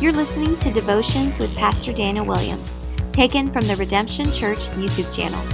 You're listening to Devotions with Pastor Daniel Williams, taken from the Redemption Church YouTube channel.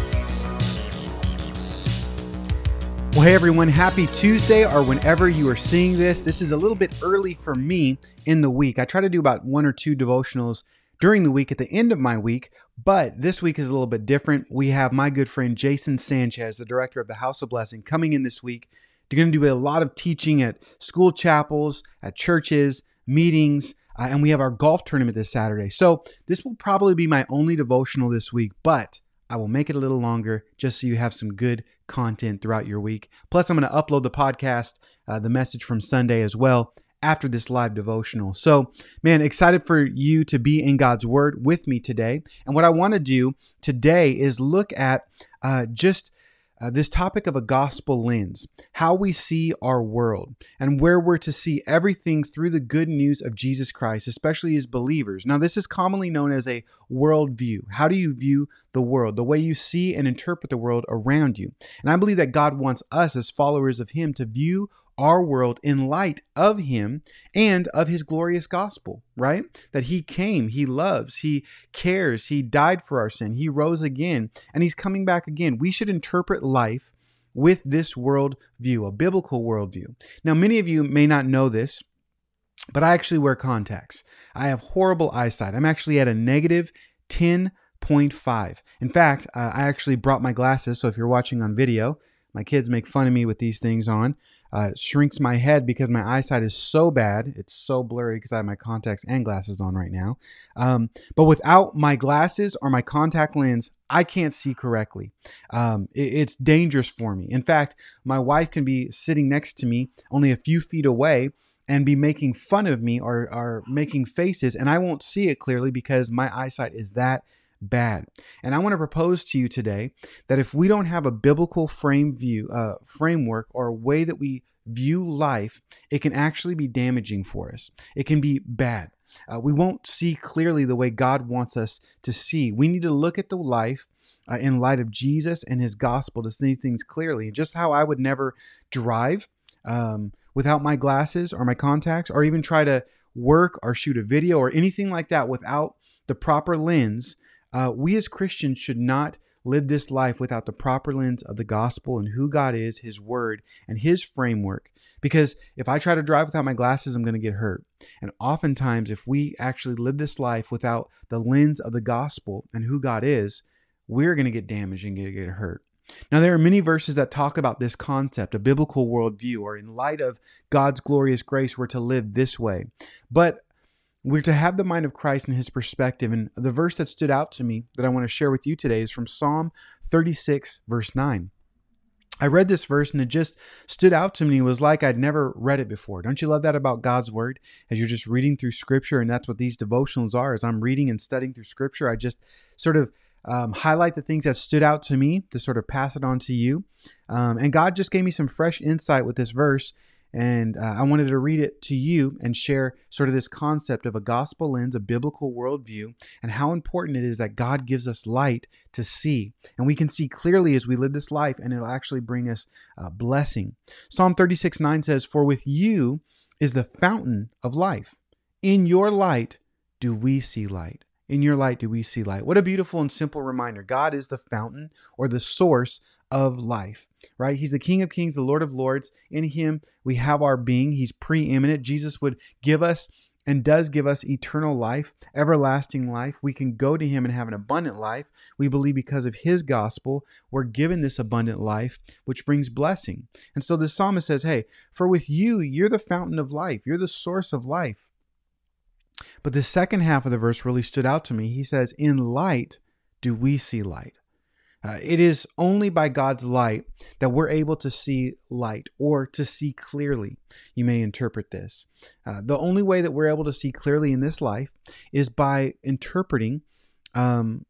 Well, hey everyone, happy Tuesday, or whenever you are seeing this. This is a little bit early for me in the week. I try to do about one or two devotionals during the week at the end of my week, but this week is a little bit different. We have my good friend Jason Sanchez, the director of the House of Blessing, coming in this week. They're going to do a lot of teaching at school chapels, at churches, meetings, uh, and we have our golf tournament this Saturday. So this will probably be my only devotional this week, but I will make it a little longer just so you have some good content throughout your week. Plus, I'm going to upload the podcast, uh, the message from Sunday as well after this live devotional. So, man, excited for you to be in God's Word with me today. And what I want to do today is look at uh, just uh, this topic of a gospel lens, how we see our world, and where we're to see everything through the good news of Jesus Christ, especially as believers. Now, this is commonly known as a worldview. How do you view the world, the way you see and interpret the world around you? And I believe that God wants us as followers of Him to view our world in light of him and of his glorious gospel, right? That he came, he loves, he cares, he died for our sin, he rose again, and he's coming back again. We should interpret life with this world view, a biblical worldview. Now, many of you may not know this, but I actually wear contacts. I have horrible eyesight. I'm actually at a negative 10.5. In fact, uh, I actually brought my glasses, so if you're watching on video, my kids make fun of me with these things on uh, shrinks my head because my eyesight is so bad. It's so blurry because I have my contacts and glasses on right now. Um, but without my glasses or my contact lens, I can't see correctly. Um, it, it's dangerous for me. In fact, my wife can be sitting next to me only a few feet away and be making fun of me or, or making faces, and I won't see it clearly because my eyesight is that bad. And I want to propose to you today that if we don't have a biblical frame view, uh, framework, or a way that we view life, it can actually be damaging for us. It can be bad. Uh, we won't see clearly the way God wants us to see. We need to look at the life uh, in light of Jesus and His gospel to see things clearly. Just how I would never drive um, without my glasses or my contacts, or even try to work or shoot a video or anything like that without the proper lens uh, we as Christians should not live this life without the proper lens of the gospel and who God is, His Word, and His framework. Because if I try to drive without my glasses, I'm going to get hurt. And oftentimes, if we actually live this life without the lens of the gospel and who God is, we're going to get damaged and get, get hurt. Now, there are many verses that talk about this concept, a biblical worldview, or in light of God's glorious grace, we're to live this way. But we're to have the mind of Christ and his perspective. And the verse that stood out to me that I want to share with you today is from Psalm 36, verse 9. I read this verse and it just stood out to me. It was like I'd never read it before. Don't you love that about God's word? As you're just reading through scripture, and that's what these devotionals are. As I'm reading and studying through scripture, I just sort of um, highlight the things that stood out to me to sort of pass it on to you. Um, and God just gave me some fresh insight with this verse. And uh, I wanted to read it to you and share sort of this concept of a gospel lens, a biblical worldview, and how important it is that God gives us light to see. And we can see clearly as we live this life, and it'll actually bring us uh, blessing. Psalm 36 9 says, For with you is the fountain of life. In your light do we see light. In your light do we see light. What a beautiful and simple reminder. God is the fountain or the source of life, right? He's the King of Kings, the Lord of Lords. In Him we have our being. He's preeminent. Jesus would give us and does give us eternal life, everlasting life. We can go to Him and have an abundant life. We believe because of His gospel, we're given this abundant life, which brings blessing. And so the psalmist says, Hey, for with you, you're the fountain of life, you're the source of life. But the second half of the verse really stood out to me. He says, In light do we see light. Uh, it is only by God's light that we're able to see light or to see clearly. You may interpret this. Uh, the only way that we're able to see clearly in this life is by interpreting um,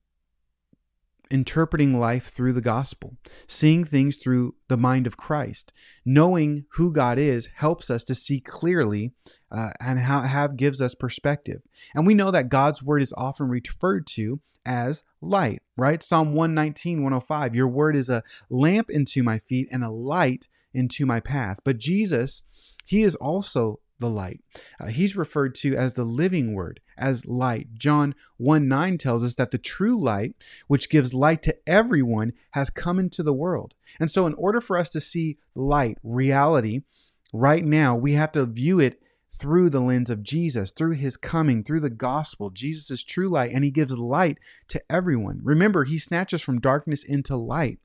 interpreting life through the gospel, seeing things through the mind of Christ. Knowing who God is helps us to see clearly uh, and how have gives us perspective. And we know that God's word is often referred to as light, right? Psalm 119, 105. Your word is a lamp into my feet and a light into my path. But Jesus, he is also the light. Uh, he's referred to as the living word, as light. John 1 9 tells us that the true light, which gives light to everyone, has come into the world. And so, in order for us to see light, reality, right now, we have to view it through the lens of Jesus, through his coming, through the gospel. Jesus is true light and he gives light to everyone. Remember, he snatches from darkness into light,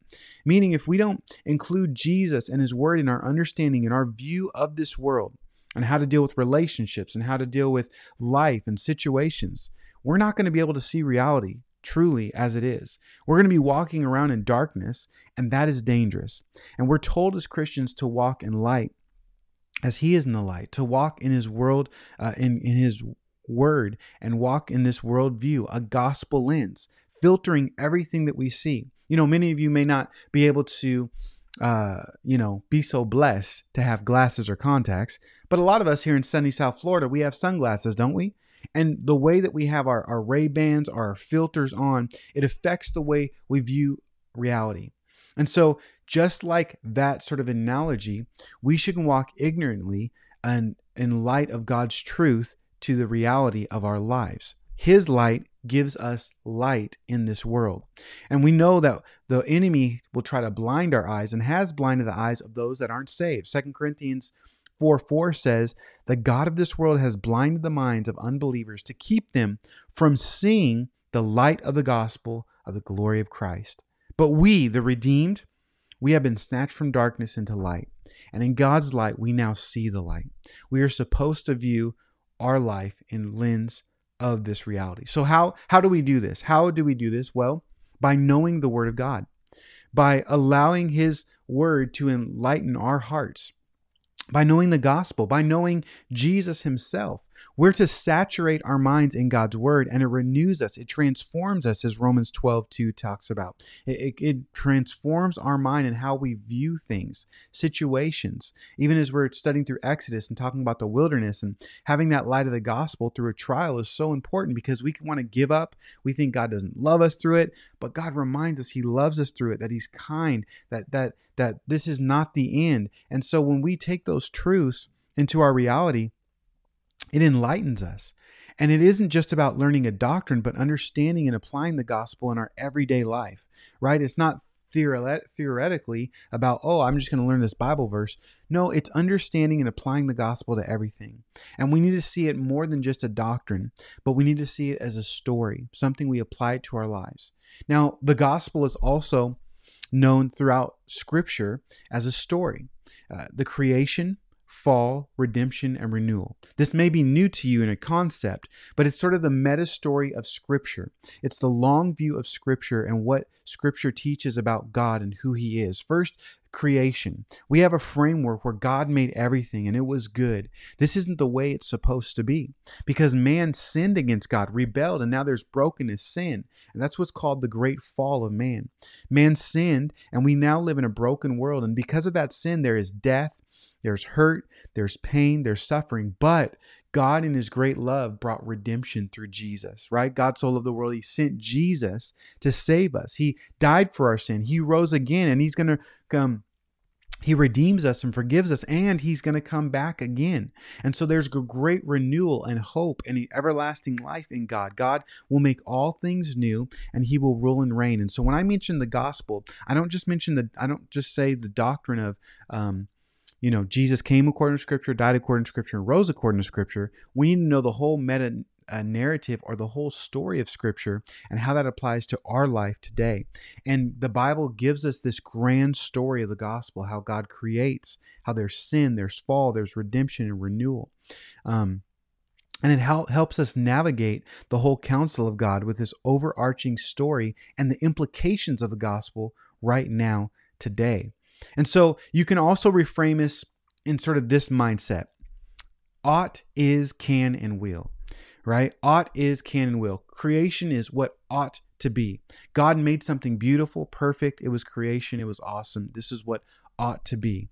meaning if we don't include Jesus and his word in our understanding and our view of this world and how to deal with relationships and how to deal with life and situations, we're not going to be able to see reality truly as it is. We're going to be walking around in darkness, and that is dangerous. And we're told as Christians to walk in light as he is in the light, to walk in his world, uh, in, in his word, and walk in this worldview, a gospel lens, filtering everything that we see. You know, many of you may not be able to, uh, you know, be so blessed to have glasses or contacts, but a lot of us here in sunny South Florida, we have sunglasses, don't we? And the way that we have our, our Ray Bans, our filters on, it affects the way we view reality. And so, just like that sort of analogy, we shouldn't walk ignorantly and in light of God's truth to the reality of our lives. His light gives us light in this world. And we know that the enemy will try to blind our eyes and has blinded the eyes of those that aren't saved. Second Corinthians 4 4 says, The God of this world has blinded the minds of unbelievers to keep them from seeing the light of the gospel of the glory of Christ. But we, the redeemed, we have been snatched from darkness into light. And in God's light, we now see the light. We are supposed to view our life in lens of this reality. So how how do we do this? How do we do this? Well, by knowing the word of God. By allowing his word to enlighten our hearts by knowing the gospel, by knowing Jesus himself. We're to saturate our minds in God's word and it renews us. It transforms us, as Romans 12, 2 talks about. It, it, it, transforms our mind and how we view things, situations. Even as we're studying through Exodus and talking about the wilderness and having that light of the gospel through a trial is so important because we can want to give up. We think God doesn't love us through it, but God reminds us He loves us through it, that He's kind, that that that this is not the end. And so when we take those truths into our reality, it enlightens us. And it isn't just about learning a doctrine, but understanding and applying the gospel in our everyday life, right? It's not theoretically about, oh, I'm just going to learn this Bible verse. No, it's understanding and applying the gospel to everything. And we need to see it more than just a doctrine, but we need to see it as a story, something we apply to our lives. Now, the gospel is also known throughout Scripture as a story. Uh, the creation, fall, redemption, and renewal. This may be new to you in a concept, but it's sort of the meta story of Scripture. It's the long view of Scripture and what Scripture teaches about God and who He is. First, creation. We have a framework where God made everything and it was good. This isn't the way it's supposed to be because man sinned against God, rebelled, and now there's brokenness, sin. And that's what's called the great fall of man. Man sinned, and we now live in a broken world. And because of that sin, there is death, there's hurt, there's pain, there's suffering, but God, in His great love, brought redemption through Jesus, right? God so loved the world, He sent Jesus to save us. He died for our sin. He rose again, and He's going to come. He redeems us and forgives us, and He's going to come back again. And so there's great renewal and hope and everlasting life in God. God will make all things new, and He will rule and reign. And so when I mention the gospel, I don't just mention the, I don't just say the doctrine of, um, you know, Jesus came according to Scripture, died according to Scripture, and rose according to Scripture. We need to know the whole meta uh, narrative or the whole story of Scripture and how that applies to our life today. And the Bible gives us this grand story of the gospel how God creates, how there's sin, there's fall, there's redemption and renewal. Um, and it hel- helps us navigate the whole counsel of God with this overarching story and the implications of the gospel right now, today. And so you can also reframe this in sort of this mindset ought is, can, and will, right? Ought is, can, and will. Creation is what ought to be. God made something beautiful, perfect. It was creation. It was awesome. This is what ought to be.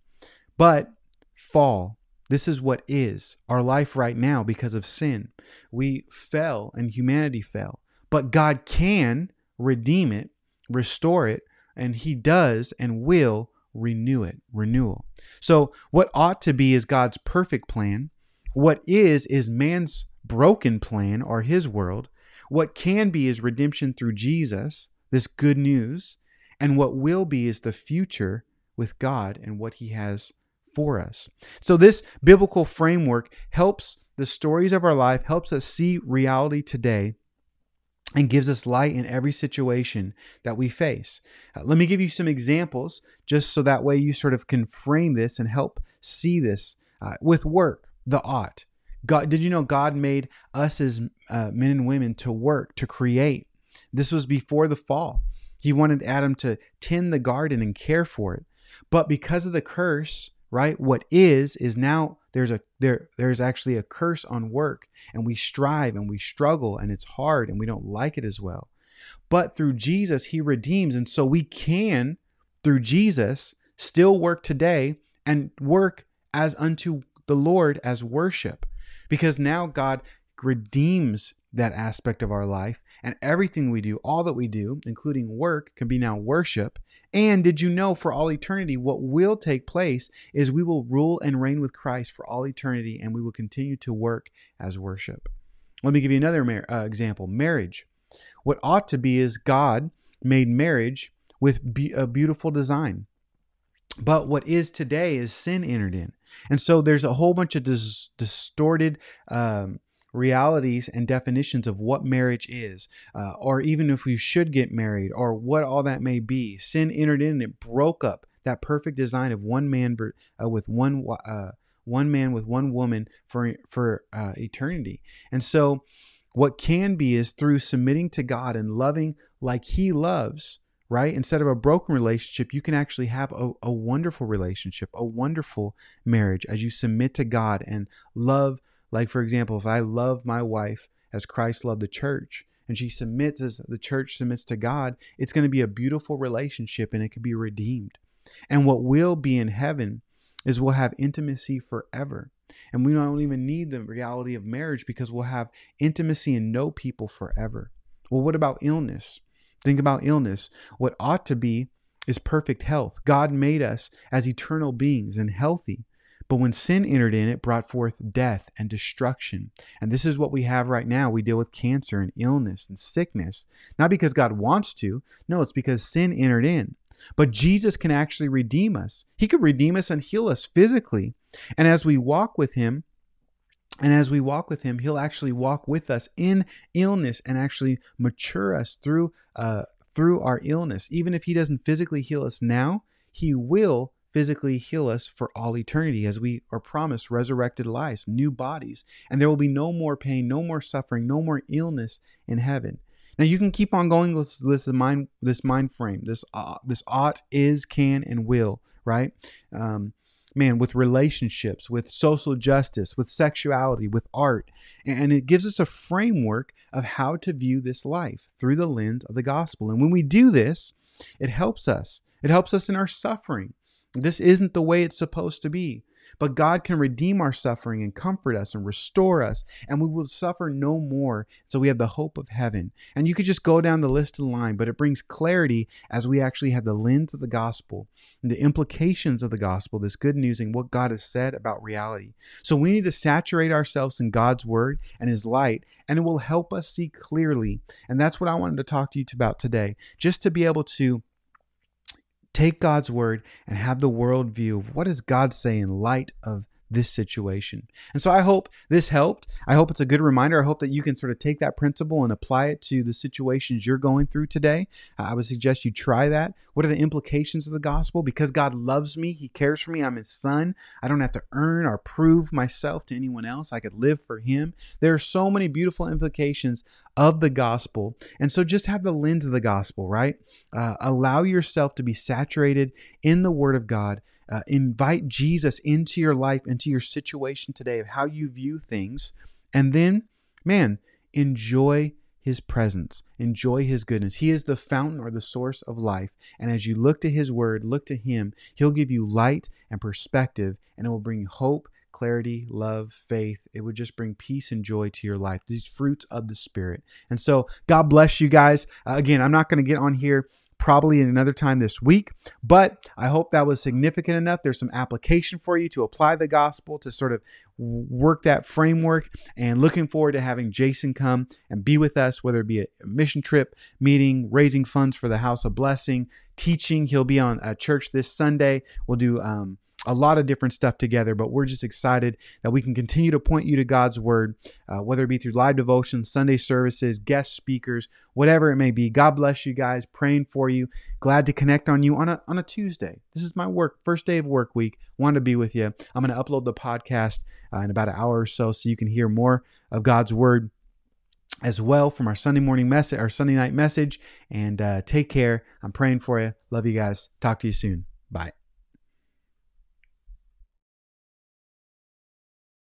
But fall, this is what is our life right now because of sin. We fell and humanity fell. But God can redeem it, restore it, and He does and will renew it, renewal. So, what ought to be is God's perfect plan. What is, is man's broken plan or his world. What can be is redemption through Jesus, this good news. And what will be is the future with God and what he has for us. So, this biblical framework helps the stories of our life, helps us see reality today, and gives us light in every situation that we face. Uh, let me give you some examples just so that way you sort of can frame this and help see this uh, with work, the ought. God, did you know God made us as uh, men and women to work, to create? This was before the fall. He wanted Adam to tend the garden and care for it. But because of the curse, right? What is is now there's a there there's actually a curse on work and we strive and we struggle and it's hard and we don't like it as well. But through Jesus he redeems and so we can through Jesus still work today and work as unto the Lord as worship because now God redeems that aspect of our life and everything we do, all that we do, including work, can be now worship. And did you know for all eternity, what will take place is we will rule and reign with Christ for all eternity and we will continue to work as worship. Let me give you another mar- uh, example marriage. What ought to be is God made marriage with be- a beautiful design. But what is today is sin entered in. And so there's a whole bunch of dis- distorted um, realities and definitions of what marriage is, uh, or even if we should get married, or what all that may be. Sin entered in and it broke up that perfect design of one man uh, with one uh, one man with one woman for for uh, eternity. And so, what can be is through submitting to God and loving like He loves. Right? Instead of a broken relationship, you can actually have a, a wonderful relationship, a wonderful marriage as you submit to God and love like, for example, if I love my wife as Christ loved the church, and she submits as the church submits to God, it's going to be a beautiful relationship and it can be redeemed. And what will be in heaven is we'll have intimacy forever. And we don't even need the reality of marriage because we'll have intimacy and know people forever. Well, what about illness? Think about illness. What ought to be is perfect health. God made us as eternal beings and healthy. But when sin entered in, it brought forth death and destruction. And this is what we have right now. We deal with cancer and illness and sickness, not because God wants to. No, it's because sin entered in. But Jesus can actually redeem us. He could redeem us and heal us physically. And as we walk with Him, and as we walk with Him, He'll actually walk with us in illness and actually mature us through uh, through our illness. Even if He doesn't physically heal us now, He will physically heal us for all eternity as we are promised resurrected lives, new bodies, and there will be no more pain, no more suffering, no more illness in heaven. Now you can keep on going with this mind, this mind frame, this uh, this ought, is, can, and will, right? Um, man, with relationships, with social justice, with sexuality, with art, and it gives us a framework of how to view this life through the lens of the gospel. And when we do this, it helps us. It helps us in our suffering. This isn't the way it's supposed to be. But God can redeem our suffering and comfort us and restore us, and we will suffer no more. So we have the hope of heaven. And you could just go down the list the line, but it brings clarity as we actually have the lens of the gospel and the implications of the gospel, this good news, and what God has said about reality. So we need to saturate ourselves in God's word and his light, and it will help us see clearly. And that's what I wanted to talk to you about today, just to be able to take God's word and have the worldview of what does God say in light of this situation. And so I hope this helped. I hope it's a good reminder. I hope that you can sort of take that principle and apply it to the situations you're going through today. I would suggest you try that. What are the implications of the gospel? Because God loves me, He cares for me, I'm His son. I don't have to earn or prove myself to anyone else. I could live for Him. There are so many beautiful implications of the gospel. And so just have the lens of the gospel, right? Uh, allow yourself to be saturated in the Word of God uh, invite Jesus into your life, into your situation today of how you view things. And then, man, enjoy his presence, enjoy his goodness. He is the fountain or the source of life. And as you look to his word, look to him, he'll give you light and perspective, and it will bring hope clarity, love, faith. It would just bring peace and joy to your life. These fruits of the Spirit. And so, God bless you guys. Uh, again, I'm not going to get on here probably in another time this week. But I hope that was significant enough. There's some application for you to apply the gospel to sort of work that framework and looking forward to having Jason come and be with us, whether it be a mission trip, meeting, raising funds for the House of Blessing, teaching. He'll be on a church this Sunday. We'll do um, a lot of different stuff together, but we're just excited that we can continue to point you to God's Word, uh, whether it be through live devotions, Sunday services, guest speakers, whatever it may be. God bless you guys. Praying for you. Glad to connect on you on a on a Tuesday. This is my work first day of work week. Want to be with you. I'm going to upload the podcast uh, in about an hour or so, so you can hear more of God's Word as well from our Sunday morning message, our Sunday night message. And uh, take care. I'm praying for you. Love you guys. Talk to you soon. Bye.